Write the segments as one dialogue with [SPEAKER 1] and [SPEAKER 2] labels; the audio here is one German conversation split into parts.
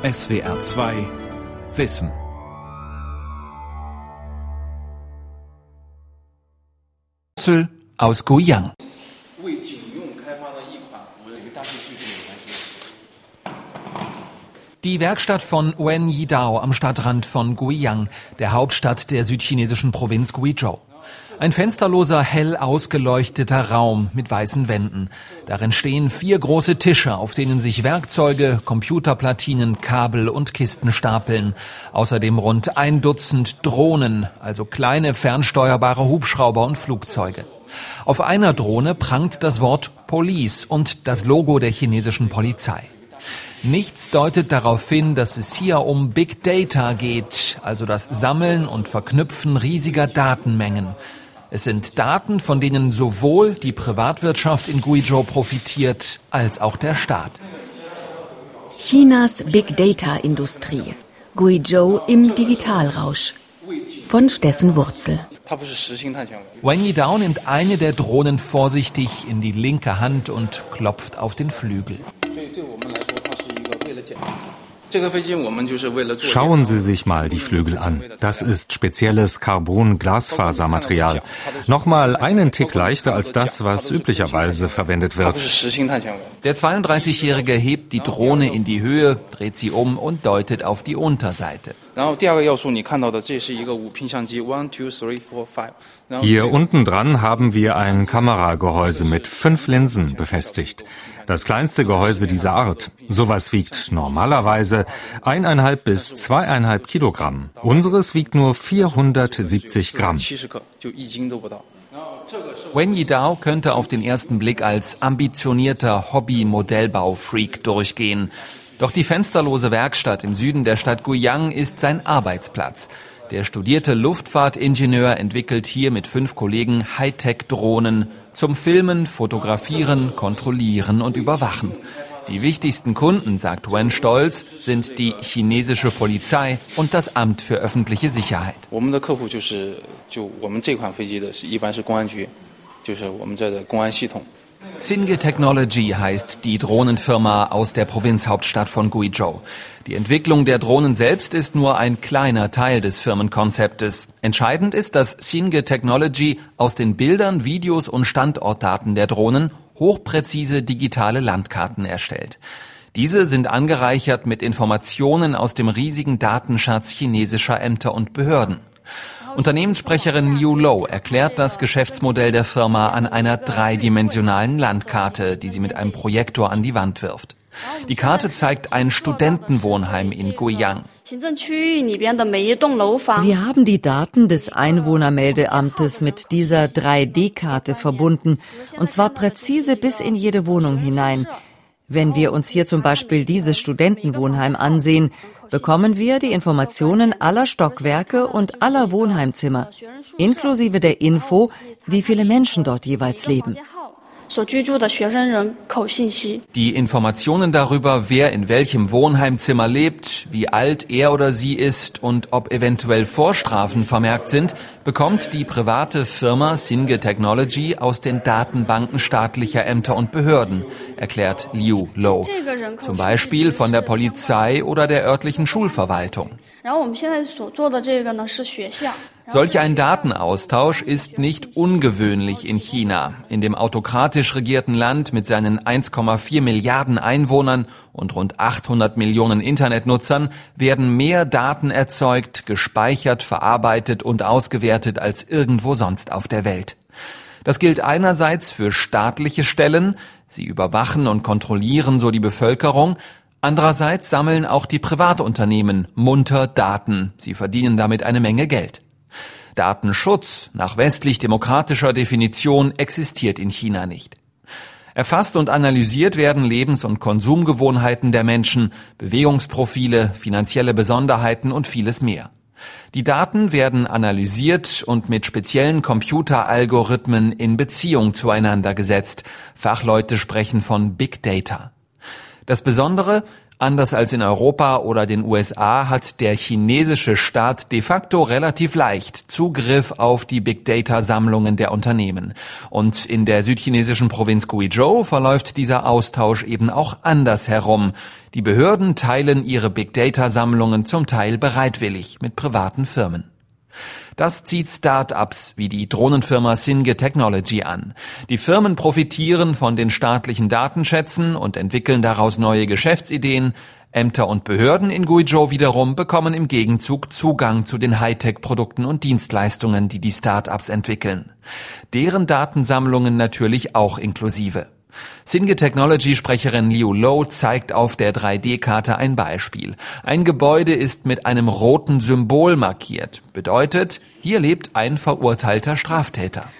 [SPEAKER 1] SWR 2 Wissen.
[SPEAKER 2] aus Guiyang. Die Werkstatt von Wen Yidao am Stadtrand von Guiyang, der Hauptstadt der südchinesischen Provinz Guizhou. Ein fensterloser, hell ausgeleuchteter Raum mit weißen Wänden. Darin stehen vier große Tische, auf denen sich Werkzeuge, Computerplatinen, Kabel und Kisten stapeln. Außerdem rund ein Dutzend Drohnen, also kleine fernsteuerbare Hubschrauber und Flugzeuge. Auf einer Drohne prangt das Wort Police und das Logo der chinesischen Polizei. Nichts deutet darauf hin, dass es hier um Big Data geht, also das Sammeln und Verknüpfen riesiger Datenmengen. Es sind Daten, von denen sowohl die Privatwirtschaft in Guizhou profitiert, als auch der Staat.
[SPEAKER 3] Chinas Big Data Industrie. Guizhou im Digitalrausch. Von Steffen Wurzel.
[SPEAKER 2] Wang Yidao nimmt eine der Drohnen vorsichtig in die linke Hand und klopft auf den Flügel.
[SPEAKER 4] Schauen Sie sich mal die Flügel an. Das ist spezielles Carbon-Glasfasermaterial. Nochmal einen Tick leichter als das, was üblicherweise verwendet wird.
[SPEAKER 2] Der 32-Jährige hebt die Drohne in die Höhe, dreht sie um und deutet auf die Unterseite.
[SPEAKER 4] Hier unten dran haben wir ein Kameragehäuse mit fünf Linsen befestigt. Das kleinste Gehäuse dieser Art. Sowas wiegt normalerweise eineinhalb bis zweieinhalb Kilogramm. Unseres wiegt nur 470 Gramm.
[SPEAKER 2] Wen Yidao könnte auf den ersten Blick als ambitionierter Hobby-Modellbau-Freak durchgehen. Doch die fensterlose Werkstatt im Süden der Stadt Guiyang ist sein Arbeitsplatz. Der studierte Luftfahrtingenieur entwickelt hier mit fünf Kollegen Hightech-Drohnen zum Filmen, Fotografieren, Kontrollieren und Überwachen. Die wichtigsten Kunden, sagt Wen stolz, sind die chinesische Polizei und das Amt für öffentliche Sicherheit. Singe Technology heißt die Drohnenfirma aus der Provinzhauptstadt von Guizhou. Die Entwicklung der Drohnen selbst ist nur ein kleiner Teil des Firmenkonzeptes. Entscheidend ist, dass Singe Technology aus den Bildern, Videos und Standortdaten der Drohnen hochpräzise digitale Landkarten erstellt. Diese sind angereichert mit Informationen aus dem riesigen Datenschatz chinesischer Ämter und Behörden. Unternehmenssprecherin Liu Lo erklärt das Geschäftsmodell der Firma an einer dreidimensionalen Landkarte, die sie mit einem Projektor an die Wand wirft. Die Karte zeigt ein Studentenwohnheim in Guiyang.
[SPEAKER 5] Wir haben die Daten des Einwohnermeldeamtes mit dieser 3D-Karte verbunden, und zwar präzise bis in jede Wohnung hinein. Wenn wir uns hier zum Beispiel dieses Studentenwohnheim ansehen, bekommen wir die Informationen aller Stockwerke und aller Wohnheimzimmer, inklusive der Info, wie viele Menschen dort jeweils leben.
[SPEAKER 2] Die Informationen darüber, wer in welchem Wohnheimzimmer lebt, wie alt er oder sie ist und ob eventuell Vorstrafen vermerkt sind, bekommt die private Firma Singe Technology aus den Datenbanken staatlicher Ämter und Behörden, erklärt Liu Lo. Zum Beispiel von der Polizei oder der örtlichen Schulverwaltung. Solch ein Datenaustausch ist nicht ungewöhnlich in China, in dem autokratisch regierten Land mit seinen 1,4 Milliarden Einwohnern und rund 800 Millionen Internetnutzern werden mehr Daten erzeugt, gespeichert, verarbeitet und ausgewertet als irgendwo sonst auf der Welt. Das gilt einerseits für staatliche Stellen, sie überwachen und kontrollieren so die Bevölkerung, Andererseits sammeln auch die Privatunternehmen munter Daten. Sie verdienen damit eine Menge Geld. Datenschutz nach westlich-demokratischer Definition existiert in China nicht. Erfasst und analysiert werden Lebens- und Konsumgewohnheiten der Menschen, Bewegungsprofile, finanzielle Besonderheiten und vieles mehr. Die Daten werden analysiert und mit speziellen Computeralgorithmen in Beziehung zueinander gesetzt. Fachleute sprechen von Big Data. Das Besondere, Anders als in Europa oder den USA hat der chinesische Staat de facto relativ leicht Zugriff auf die Big Data Sammlungen der Unternehmen. Und in der südchinesischen Provinz Guizhou verläuft dieser Austausch eben auch anders herum. Die Behörden teilen ihre Big Data Sammlungen zum Teil bereitwillig mit privaten Firmen. Das zieht Start-ups wie die Drohnenfirma Singe Technology an. Die Firmen profitieren von den staatlichen Datenschätzen und entwickeln daraus neue Geschäftsideen. Ämter und Behörden in Guizhou wiederum bekommen im Gegenzug Zugang zu den Hightech-Produkten und Dienstleistungen, die die Start-ups entwickeln. Deren Datensammlungen natürlich auch inklusive. Singe Technology Sprecherin Liu Lo zeigt auf der 3D-Karte ein Beispiel. Ein Gebäude ist mit einem roten Symbol markiert. Bedeutet, hier lebt ein verurteilter Straftäter.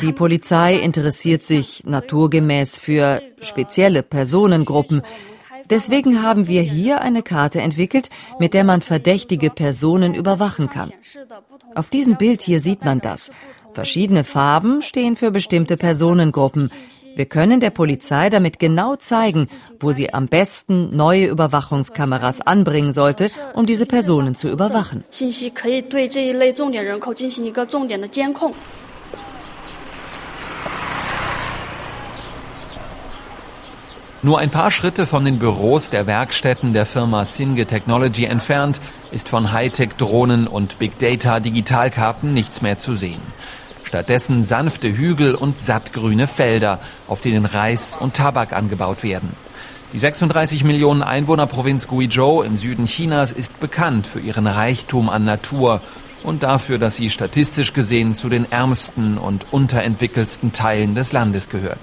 [SPEAKER 5] Die Polizei interessiert sich naturgemäß für spezielle Personengruppen. Deswegen haben wir hier eine Karte entwickelt, mit der man verdächtige Personen überwachen kann. Auf diesem Bild hier sieht man das. Verschiedene Farben stehen für bestimmte Personengruppen. Wir können der Polizei damit genau zeigen, wo sie am besten neue Überwachungskameras anbringen sollte, um diese Personen zu überwachen.
[SPEAKER 2] Nur ein paar Schritte von den Büros der Werkstätten der Firma Singe Technology entfernt ist von Hightech-Drohnen und Big Data Digitalkarten nichts mehr zu sehen. Stattdessen sanfte Hügel und sattgrüne Felder, auf denen Reis und Tabak angebaut werden. Die 36 Millionen Einwohnerprovinz Guizhou im Süden Chinas ist bekannt für ihren Reichtum an Natur und dafür, dass sie statistisch gesehen zu den ärmsten und unterentwickelsten Teilen des Landes gehört.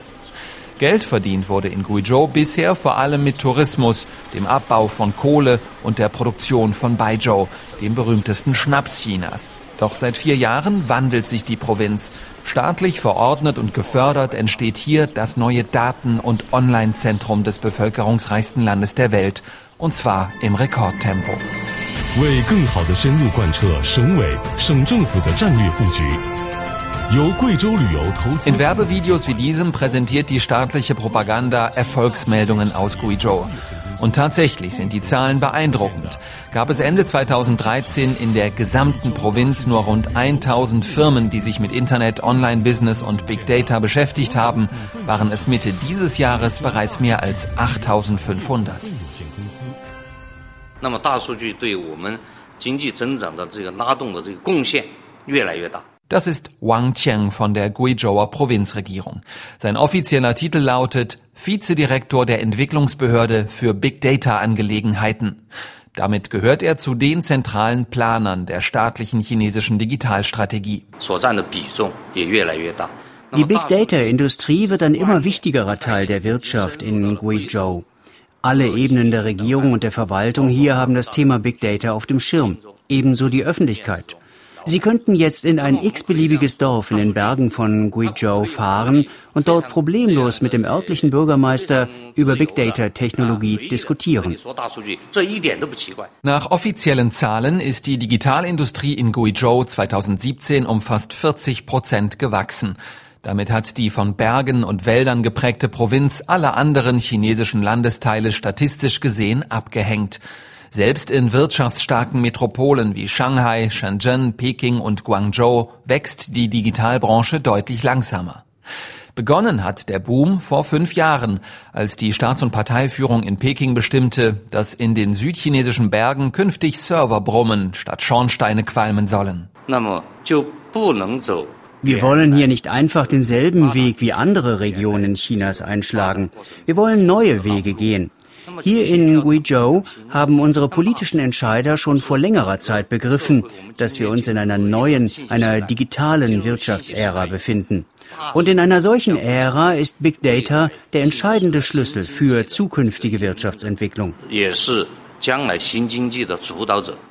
[SPEAKER 2] Geld verdient wurde in Guizhou bisher vor allem mit Tourismus, dem Abbau von Kohle und der Produktion von Baizhou, dem berühmtesten Schnaps Chinas. Doch seit vier Jahren wandelt sich die Provinz. Staatlich verordnet und gefördert entsteht hier das neue Daten- und Online-Zentrum des bevölkerungsreichsten Landes der Welt. Und zwar im Rekordtempo. In Werbevideos wie diesem präsentiert die staatliche Propaganda Erfolgsmeldungen aus Guizhou. Und tatsächlich sind die Zahlen beeindruckend. Gab es Ende 2013 in der gesamten Provinz nur rund 1000 Firmen, die sich mit Internet, Online-Business und Big Data beschäftigt haben, waren es Mitte dieses Jahres bereits mehr als 8500. Das ist Wang Qiang von der Guizhouer Provinzregierung. Sein offizieller Titel lautet Vizedirektor der Entwicklungsbehörde für Big Data Angelegenheiten. Damit gehört er zu den zentralen Planern der staatlichen chinesischen Digitalstrategie.
[SPEAKER 6] Die Big Data-Industrie wird ein immer wichtigerer Teil der Wirtschaft in Guizhou. Alle Ebenen der Regierung und der Verwaltung hier haben das Thema Big Data auf dem Schirm, ebenso die Öffentlichkeit. Sie könnten jetzt in ein x-beliebiges Dorf in den Bergen von Guizhou fahren und dort problemlos mit dem örtlichen Bürgermeister über Big Data Technologie diskutieren.
[SPEAKER 2] Nach offiziellen Zahlen ist die Digitalindustrie in Guizhou 2017 um fast 40 Prozent gewachsen. Damit hat die von Bergen und Wäldern geprägte Provinz alle anderen chinesischen Landesteile statistisch gesehen abgehängt. Selbst in wirtschaftsstarken Metropolen wie Shanghai, Shenzhen, Peking und Guangzhou wächst die Digitalbranche deutlich langsamer. Begonnen hat der Boom vor fünf Jahren, als die Staats- und Parteiführung in Peking bestimmte, dass in den südchinesischen Bergen künftig Server brummen statt Schornsteine qualmen sollen.
[SPEAKER 6] Wir wollen hier nicht einfach denselben Weg wie andere Regionen Chinas einschlagen. Wir wollen neue Wege gehen. Hier in Guizhou haben unsere politischen Entscheider schon vor längerer Zeit begriffen, dass wir uns in einer neuen, einer digitalen Wirtschaftsära befinden. Und in einer solchen Ära ist Big Data der entscheidende Schlüssel für zukünftige Wirtschaftsentwicklung.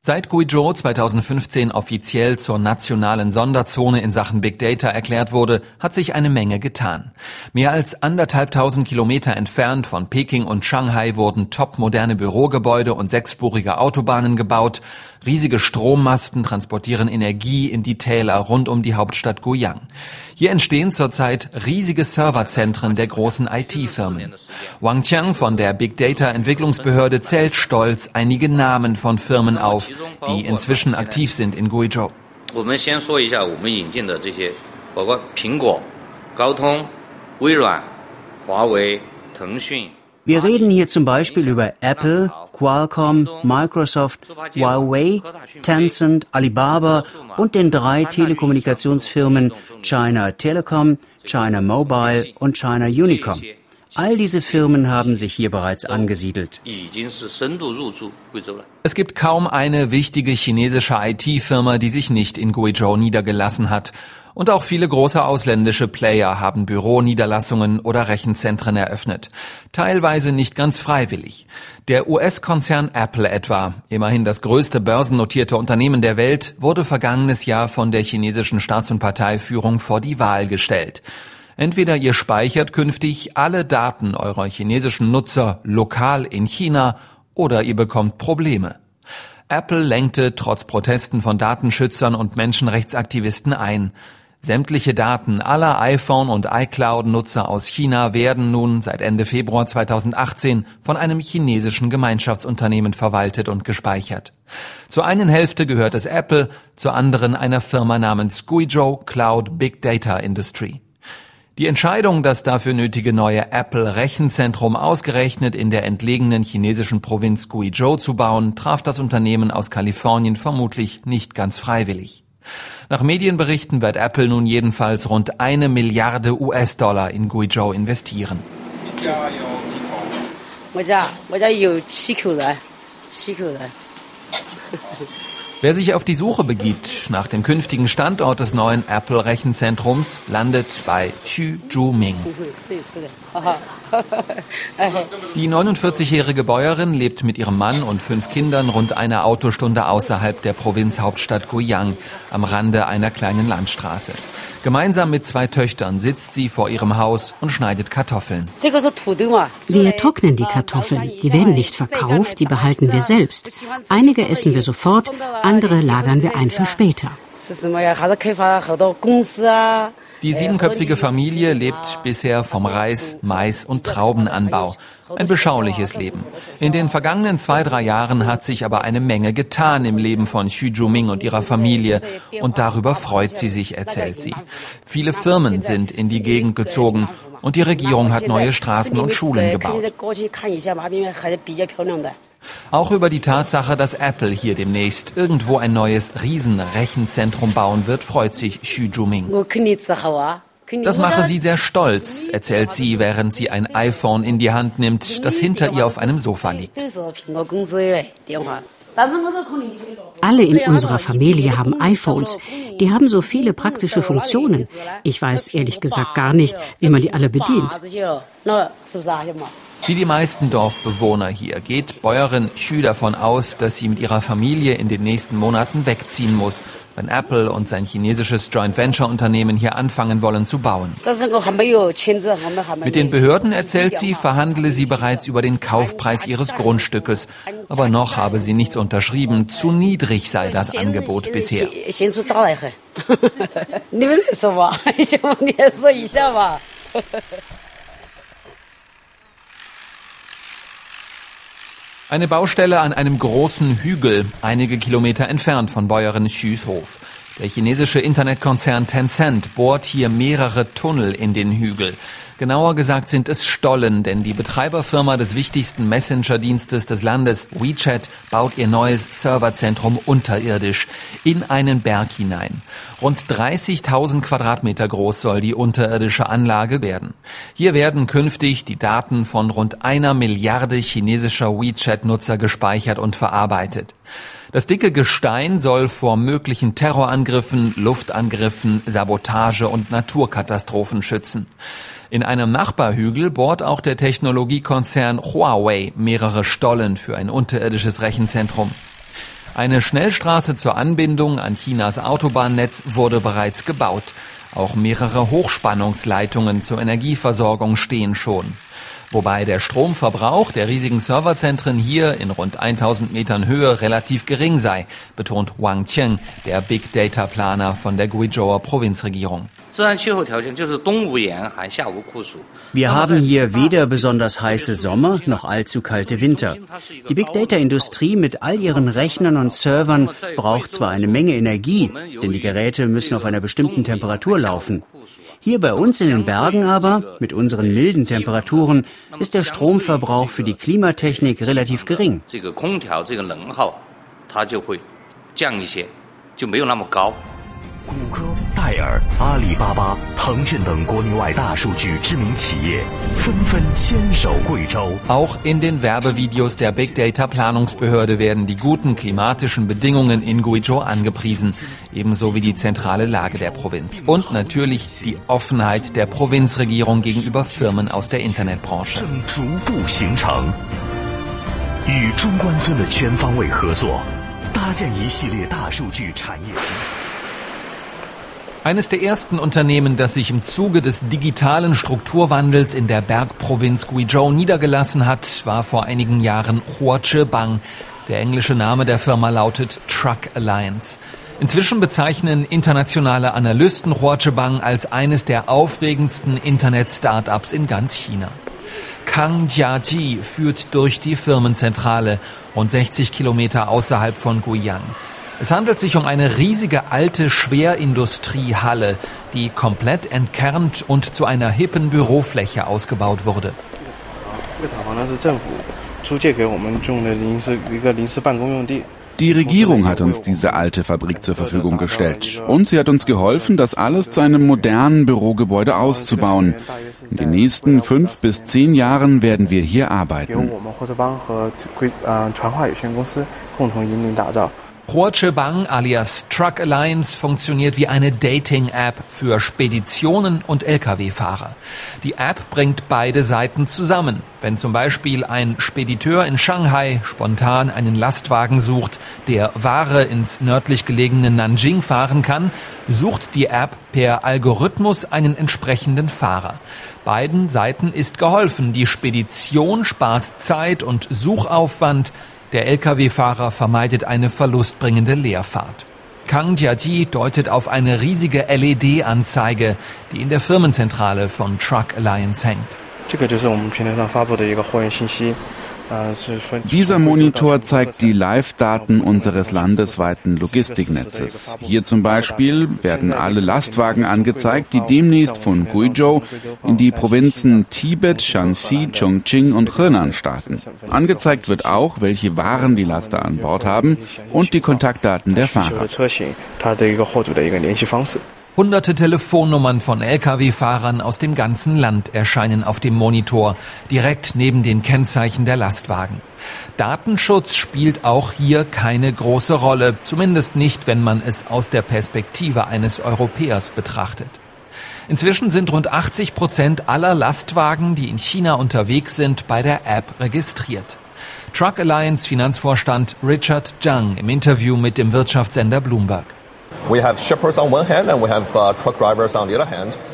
[SPEAKER 2] Seit Guizhou 2015 offiziell zur nationalen Sonderzone in Sachen Big Data erklärt wurde, hat sich eine Menge getan. Mehr als anderthalbtausend Kilometer entfernt von Peking und Shanghai wurden topmoderne Bürogebäude und sechsspurige Autobahnen gebaut. Riesige Strommasten transportieren Energie in die Täler rund um die Hauptstadt Guiyang. Hier entstehen zurzeit riesige Serverzentren der großen IT-Firmen. Wang Qiang von der Big Data Entwicklungsbehörde zählt stolz einige Namen von Firmen auf, die inzwischen aktiv sind in Guizhou.
[SPEAKER 7] 我们先说一下我们引进的这些，包括苹果、高通、微软、华为、腾讯。
[SPEAKER 6] wir reden hier zum Beispiel über Apple, Qualcomm, Microsoft, Huawei, Tencent, Alibaba und den drei Telekommunikationsfirmen China Telecom, China Mobile und China Unicom. All diese Firmen haben sich hier bereits angesiedelt.
[SPEAKER 2] Es gibt kaum eine wichtige chinesische IT-Firma, die sich nicht in Guizhou niedergelassen hat. Und auch viele große ausländische Player haben Büroniederlassungen oder Rechenzentren eröffnet. Teilweise nicht ganz freiwillig. Der US-Konzern Apple etwa, immerhin das größte börsennotierte Unternehmen der Welt, wurde vergangenes Jahr von der chinesischen Staats- und Parteiführung vor die Wahl gestellt. Entweder ihr speichert künftig alle Daten eurer chinesischen Nutzer lokal in China oder ihr bekommt Probleme. Apple lenkte trotz Protesten von Datenschützern und Menschenrechtsaktivisten ein. Sämtliche Daten aller iPhone- und iCloud-Nutzer aus China werden nun seit Ende Februar 2018 von einem chinesischen Gemeinschaftsunternehmen verwaltet und gespeichert. Zur einen Hälfte gehört es Apple, zur anderen einer Firma namens Guizhou Cloud Big Data Industry. Die Entscheidung, das dafür nötige neue Apple-Rechenzentrum ausgerechnet in der entlegenen chinesischen Provinz Guizhou zu bauen, traf das Unternehmen aus Kalifornien vermutlich nicht ganz freiwillig. Nach Medienberichten wird Apple nun jedenfalls rund eine Milliarde US-Dollar in Guizhou investieren. Wer sich auf die Suche begibt nach dem künftigen Standort des neuen Apple-Rechenzentrums, landet bei Xu Zhuming. Die 49-jährige Bäuerin lebt mit ihrem Mann und fünf Kindern rund eine Autostunde außerhalb der Provinzhauptstadt Guiyang, am Rande einer kleinen Landstraße. Gemeinsam mit zwei Töchtern sitzt sie vor ihrem Haus und schneidet Kartoffeln.
[SPEAKER 8] Wir trocknen die Kartoffeln. Die werden nicht verkauft, die behalten wir selbst. Einige essen wir sofort, andere lagern wir ein für später.
[SPEAKER 2] Die siebenköpfige Familie lebt bisher vom Reis, Mais und Traubenanbau. Ein beschauliches Leben. In den vergangenen zwei, drei Jahren hat sich aber eine Menge getan im Leben von Xu Juming und ihrer Familie. Und darüber freut sie sich, erzählt sie. Viele Firmen sind in die Gegend gezogen und die Regierung hat neue Straßen und Schulen gebaut. Auch über die Tatsache, dass Apple hier demnächst irgendwo ein neues Riesenrechenzentrum bauen wird, freut sich Xu Juming. Das mache sie sehr stolz, erzählt sie, während sie ein iPhone in die Hand nimmt, das hinter ihr auf einem Sofa liegt.
[SPEAKER 8] Alle in unserer Familie haben iPhones. Die haben so viele praktische Funktionen. Ich weiß ehrlich gesagt gar nicht, wie man die alle bedient.
[SPEAKER 2] Wie die meisten Dorfbewohner hier geht Bäuerin Xu davon aus, dass sie mit ihrer Familie in den nächsten Monaten wegziehen muss, wenn Apple und sein chinesisches Joint Venture Unternehmen hier anfangen wollen zu bauen. Mit den Behörden erzählt sie, verhandle sie bereits über den Kaufpreis ihres Grundstückes, aber noch habe sie nichts unterschrieben, zu niedrig sei das Angebot bisher. Eine Baustelle an einem großen Hügel, einige Kilometer entfernt von Bäuerin Xus Hof. Der chinesische Internetkonzern Tencent bohrt hier mehrere Tunnel in den Hügel. Genauer gesagt sind es Stollen, denn die Betreiberfirma des wichtigsten Messenger-Dienstes des Landes, WeChat, baut ihr neues Serverzentrum unterirdisch in einen Berg hinein. Rund 30.000 Quadratmeter groß soll die unterirdische Anlage werden. Hier werden künftig die Daten von rund einer Milliarde chinesischer WeChat-Nutzer gespeichert und verarbeitet. Das dicke Gestein soll vor möglichen Terrorangriffen, Luftangriffen, Sabotage und Naturkatastrophen schützen. In einem Nachbarhügel bohrt auch der Technologiekonzern Huawei mehrere Stollen für ein unterirdisches Rechenzentrum. Eine Schnellstraße zur Anbindung an Chinas Autobahnnetz wurde bereits gebaut. Auch mehrere Hochspannungsleitungen zur Energieversorgung stehen schon. Wobei der Stromverbrauch der riesigen Serverzentren hier in rund 1000 Metern Höhe relativ gering sei, betont Wang Qiang, der Big Data Planer von der Guizhouer Provinzregierung.
[SPEAKER 6] Wir haben hier weder besonders heiße Sommer noch allzu kalte Winter. Die Big Data Industrie mit all ihren Rechnern und Servern braucht zwar eine Menge Energie, denn die Geräte müssen auf einer bestimmten Temperatur laufen. Hier bei uns in den Bergen aber, mit unseren milden Temperaturen, ist der Stromverbrauch für die Klimatechnik relativ gering.
[SPEAKER 9] 谷歌、戴尔、阿里巴巴、腾讯等国内外大数据知名企业纷纷牵手贵州。
[SPEAKER 2] Auch in den Werbevideos der Big Data Planungsbehörde werden die guten klimatischen Bedingungen in Guizhou angepriesen, ebenso wie die zentrale Lage der Provinz und natürlich die Offenheit der Provinzregierung gegenüber Firmen aus der Internetbranche.
[SPEAKER 9] 正逐步形成，与中关村的全方位合作，搭建一系列大数据产业平台。
[SPEAKER 2] Eines der ersten Unternehmen, das sich im Zuge des digitalen Strukturwandels in der Bergprovinz Guizhou niedergelassen hat, war vor einigen Jahren Huoche Bang. Der englische Name der Firma lautet Truck Alliance. Inzwischen bezeichnen internationale Analysten Huoche Bang als eines der aufregendsten Internet-Startups in ganz China. Kang Jiaji führt durch die Firmenzentrale, rund 60 Kilometer außerhalb von Guiyang. Es handelt sich um eine riesige alte Schwerindustriehalle, die komplett entkernt und zu einer hippen Bürofläche ausgebaut wurde.
[SPEAKER 10] Die Regierung hat uns diese alte Fabrik zur Verfügung gestellt und sie hat uns geholfen, das alles zu einem modernen Bürogebäude auszubauen. In den nächsten fünf bis zehn Jahren werden wir hier arbeiten.
[SPEAKER 2] Huoche Bang alias Truck Alliance funktioniert wie eine Dating-App für Speditionen und Lkw-Fahrer. Die App bringt beide Seiten zusammen. Wenn zum Beispiel ein Spediteur in Shanghai spontan einen Lastwagen sucht, der Ware ins nördlich gelegene Nanjing fahren kann, sucht die App per Algorithmus einen entsprechenden Fahrer. Beiden Seiten ist geholfen. Die Spedition spart Zeit und Suchaufwand. Der Lkw-Fahrer vermeidet eine verlustbringende Leerfahrt. Kang Jiaji deutet auf eine riesige LED-Anzeige, die in der Firmenzentrale von Truck Alliance hängt.
[SPEAKER 10] Dieser Monitor zeigt die Live-Daten unseres landesweiten Logistiknetzes. Hier zum Beispiel werden alle Lastwagen angezeigt, die demnächst von Guizhou in die Provinzen Tibet, Shanxi, Chongqing und Henan starten. Angezeigt wird auch, welche Waren die Laster an Bord haben und die Kontaktdaten der Fahrer.
[SPEAKER 2] Hunderte Telefonnummern von Lkw-Fahrern aus dem ganzen Land erscheinen auf dem Monitor, direkt neben den Kennzeichen der Lastwagen. Datenschutz spielt auch hier keine große Rolle, zumindest nicht, wenn man es aus der Perspektive eines Europäers betrachtet. Inzwischen sind rund 80 Prozent aller Lastwagen, die in China unterwegs sind, bei der App registriert. Truck Alliance Finanzvorstand Richard Zhang im Interview mit dem Wirtschaftssender Bloomberg.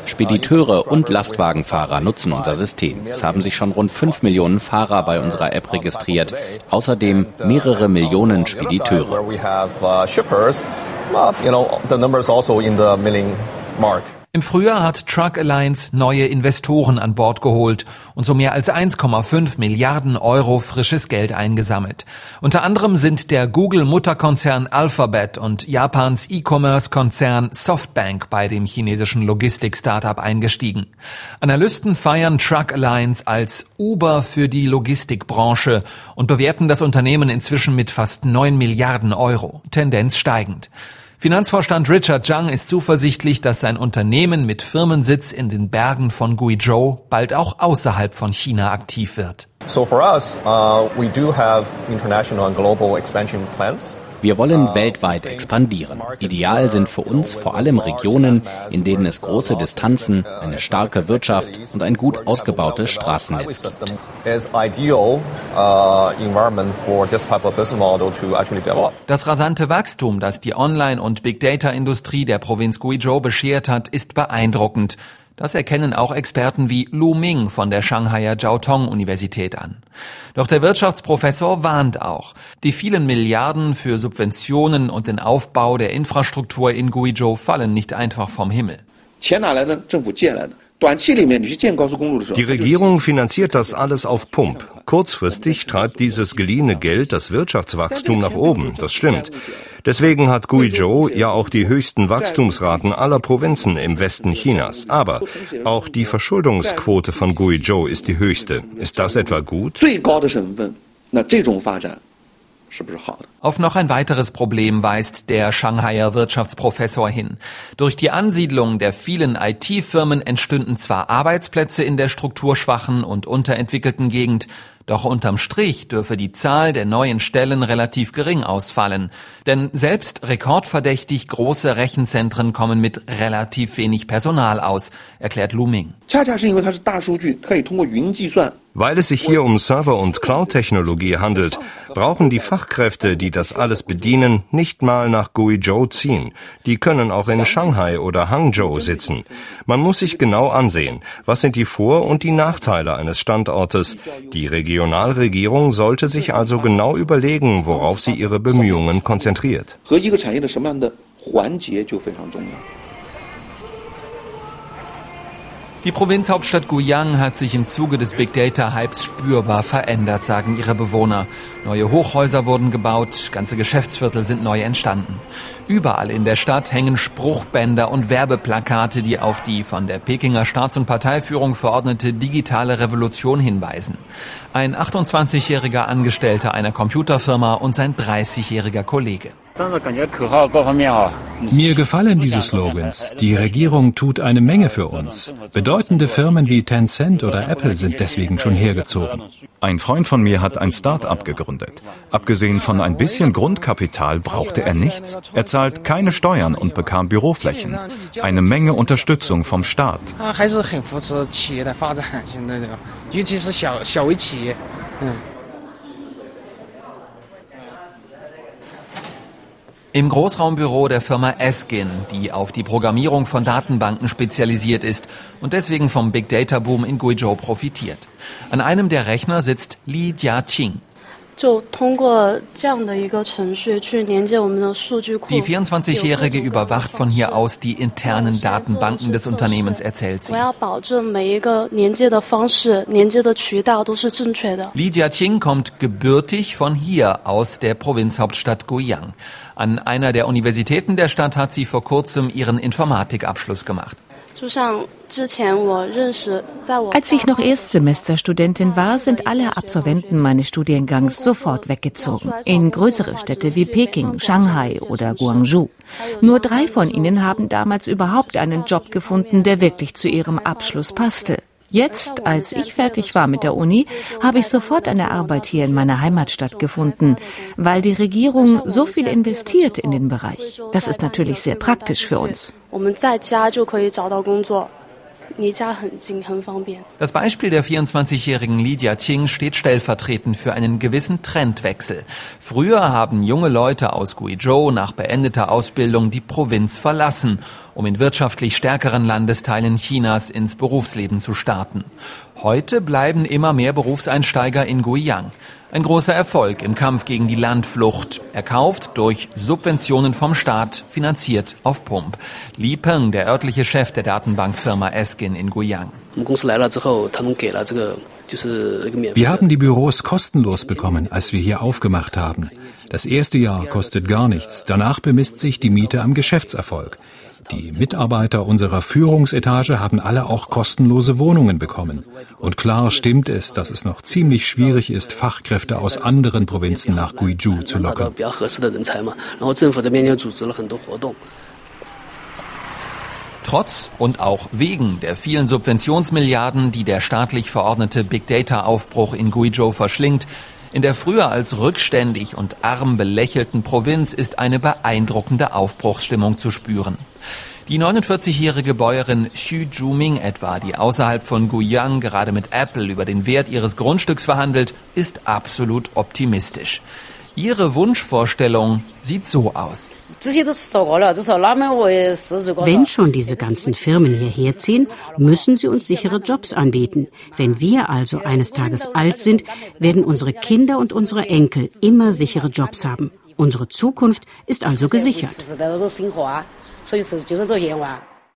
[SPEAKER 11] Spediteure und Lastwagenfahrer nutzen unser System. Es haben sich schon rund 5 Millionen Fahrer bei unserer App registriert. Außerdem mehrere Millionen Spediteure.
[SPEAKER 2] Im Frühjahr hat Truck Alliance neue Investoren an Bord geholt und so mehr als 1,5 Milliarden Euro frisches Geld eingesammelt. Unter anderem sind der Google-Mutterkonzern Alphabet und Japans E-Commerce-Konzern Softbank bei dem chinesischen Logistik-Startup eingestiegen. Analysten feiern Truck Alliance als Uber für die Logistikbranche und bewerten das Unternehmen inzwischen mit fast 9 Milliarden Euro, Tendenz steigend. Finanzvorstand Richard Zhang ist zuversichtlich, dass sein Unternehmen mit Firmensitz in den Bergen von Guizhou bald auch außerhalb von China aktiv wird.
[SPEAKER 12] So for us, uh, we do have international and global expansion plans.
[SPEAKER 11] Wir wollen weltweit expandieren. Ideal sind für uns vor allem Regionen, in denen es große Distanzen, eine starke Wirtschaft und ein gut ausgebautes Straßennetz gibt.
[SPEAKER 2] Das rasante Wachstum, das die Online- und Big Data-Industrie der Provinz Guizhou beschert hat, ist beeindruckend. Das erkennen auch Experten wie Lu Ming von der Shanghaier Jiao Tong Universität an. Doch der Wirtschaftsprofessor warnt auch, die vielen Milliarden für Subventionen und den Aufbau der Infrastruktur in Guizhou fallen nicht einfach vom Himmel.
[SPEAKER 13] Die Regierung finanziert das alles auf Pump. Kurzfristig treibt dieses geliehene Geld das Wirtschaftswachstum nach oben, das stimmt. Deswegen hat Guizhou ja auch die höchsten Wachstumsraten aller Provinzen im Westen Chinas. Aber auch die Verschuldungsquote von Guizhou ist die höchste. Ist das etwa gut?
[SPEAKER 2] Auf noch ein weiteres Problem weist der Shanghaier Wirtschaftsprofessor hin. Durch die Ansiedlung der vielen IT-Firmen entstünden zwar Arbeitsplätze in der strukturschwachen und unterentwickelten Gegend, doch unterm Strich dürfe die Zahl der neuen Stellen relativ gering ausfallen. Denn selbst rekordverdächtig große Rechenzentren kommen mit relativ wenig Personal aus, erklärt Luming.
[SPEAKER 13] Weil es sich hier um Server- und Cloud-Technologie handelt, brauchen die Fachkräfte, die das alles bedienen, nicht mal nach Guizhou ziehen. Die können auch in Shanghai oder Hangzhou sitzen. Man muss sich genau ansehen, was sind die Vor- und die Nachteile eines Standortes. Die Regionalregierung sollte sich also genau überlegen, worauf sie ihre Bemühungen konzentriert.
[SPEAKER 2] Die Provinzhauptstadt Guyang hat sich im Zuge des Big Data Hypes spürbar verändert, sagen ihre Bewohner. Neue Hochhäuser wurden gebaut, ganze Geschäftsviertel sind neu entstanden. Überall in der Stadt hängen Spruchbänder und Werbeplakate, die auf die von der Pekinger Staats- und Parteiführung verordnete digitale Revolution hinweisen. Ein 28-jähriger Angestellter einer Computerfirma und sein 30-jähriger Kollege.
[SPEAKER 1] Mir gefallen diese Slogans. Die Regierung tut eine Menge für uns. Bedeutende Firmen wie Tencent oder Apple sind deswegen schon hergezogen.
[SPEAKER 14] Ein Freund von mir hat ein Start-up gegründet. Abgesehen von ein bisschen Grundkapital brauchte er nichts. Er zahlt keine Steuern und bekam Büroflächen. Eine Menge Unterstützung vom Staat.
[SPEAKER 2] Im Großraumbüro der Firma Eskin, die auf die Programmierung von Datenbanken spezialisiert ist und deswegen vom Big Data Boom in Guizhou profitiert. An einem der Rechner sitzt Li Jiaqing. Die 24-Jährige überwacht von hier aus die internen Datenbanken des Unternehmens, erzählt sie. Li Jiaqing kommt gebürtig von hier aus der Provinzhauptstadt Guiyang. An einer der Universitäten der Stadt hat sie vor kurzem ihren Informatikabschluss gemacht.
[SPEAKER 3] Als ich noch Erstsemesterstudentin war, sind alle Absolventen meines Studiengangs sofort weggezogen. In größere Städte wie Peking, Shanghai oder Guangzhou. Nur drei von ihnen haben damals überhaupt einen Job gefunden, der wirklich zu ihrem Abschluss passte. Jetzt, als ich fertig war mit der Uni, habe ich sofort eine Arbeit hier in meiner Heimatstadt gefunden, weil die Regierung so viel investiert in den Bereich. Das ist natürlich sehr praktisch für uns.
[SPEAKER 2] Das Beispiel der 24-jährigen Lydia Qing steht stellvertretend für einen gewissen Trendwechsel. Früher haben junge Leute aus Guizhou nach beendeter Ausbildung die Provinz verlassen, um in wirtschaftlich stärkeren Landesteilen Chinas ins Berufsleben zu starten. Heute bleiben immer mehr Berufseinsteiger in Guiyang. Ein großer Erfolg im Kampf gegen die Landflucht, erkauft durch Subventionen vom Staat, finanziert auf Pump. Li Peng, der örtliche Chef der Datenbankfirma Eskin in Guiyang.
[SPEAKER 1] Wir haben die Büros kostenlos bekommen, als wir hier aufgemacht haben. Das erste Jahr kostet gar nichts. Danach bemisst sich die Miete am Geschäftserfolg. Die Mitarbeiter unserer Führungsetage haben alle auch kostenlose Wohnungen bekommen. Und klar stimmt es, dass es noch ziemlich schwierig ist, Fachkräfte aus anderen Provinzen nach Guizhou zu locken.
[SPEAKER 2] Trotz und auch wegen der vielen Subventionsmilliarden, die der staatlich verordnete Big Data Aufbruch in Guizhou verschlingt, in der früher als rückständig und arm belächelten Provinz ist eine beeindruckende Aufbruchsstimmung zu spüren. Die 49-jährige Bäuerin Xu Zhuming etwa, die außerhalb von Guiyang gerade mit Apple über den Wert ihres Grundstücks verhandelt, ist absolut optimistisch. Ihre Wunschvorstellung sieht so aus.
[SPEAKER 8] Wenn schon diese ganzen Firmen hierher ziehen, müssen sie uns sichere Jobs anbieten. Wenn wir also eines Tages alt sind, werden unsere Kinder und unsere Enkel immer sichere Jobs haben. Unsere Zukunft ist also gesichert.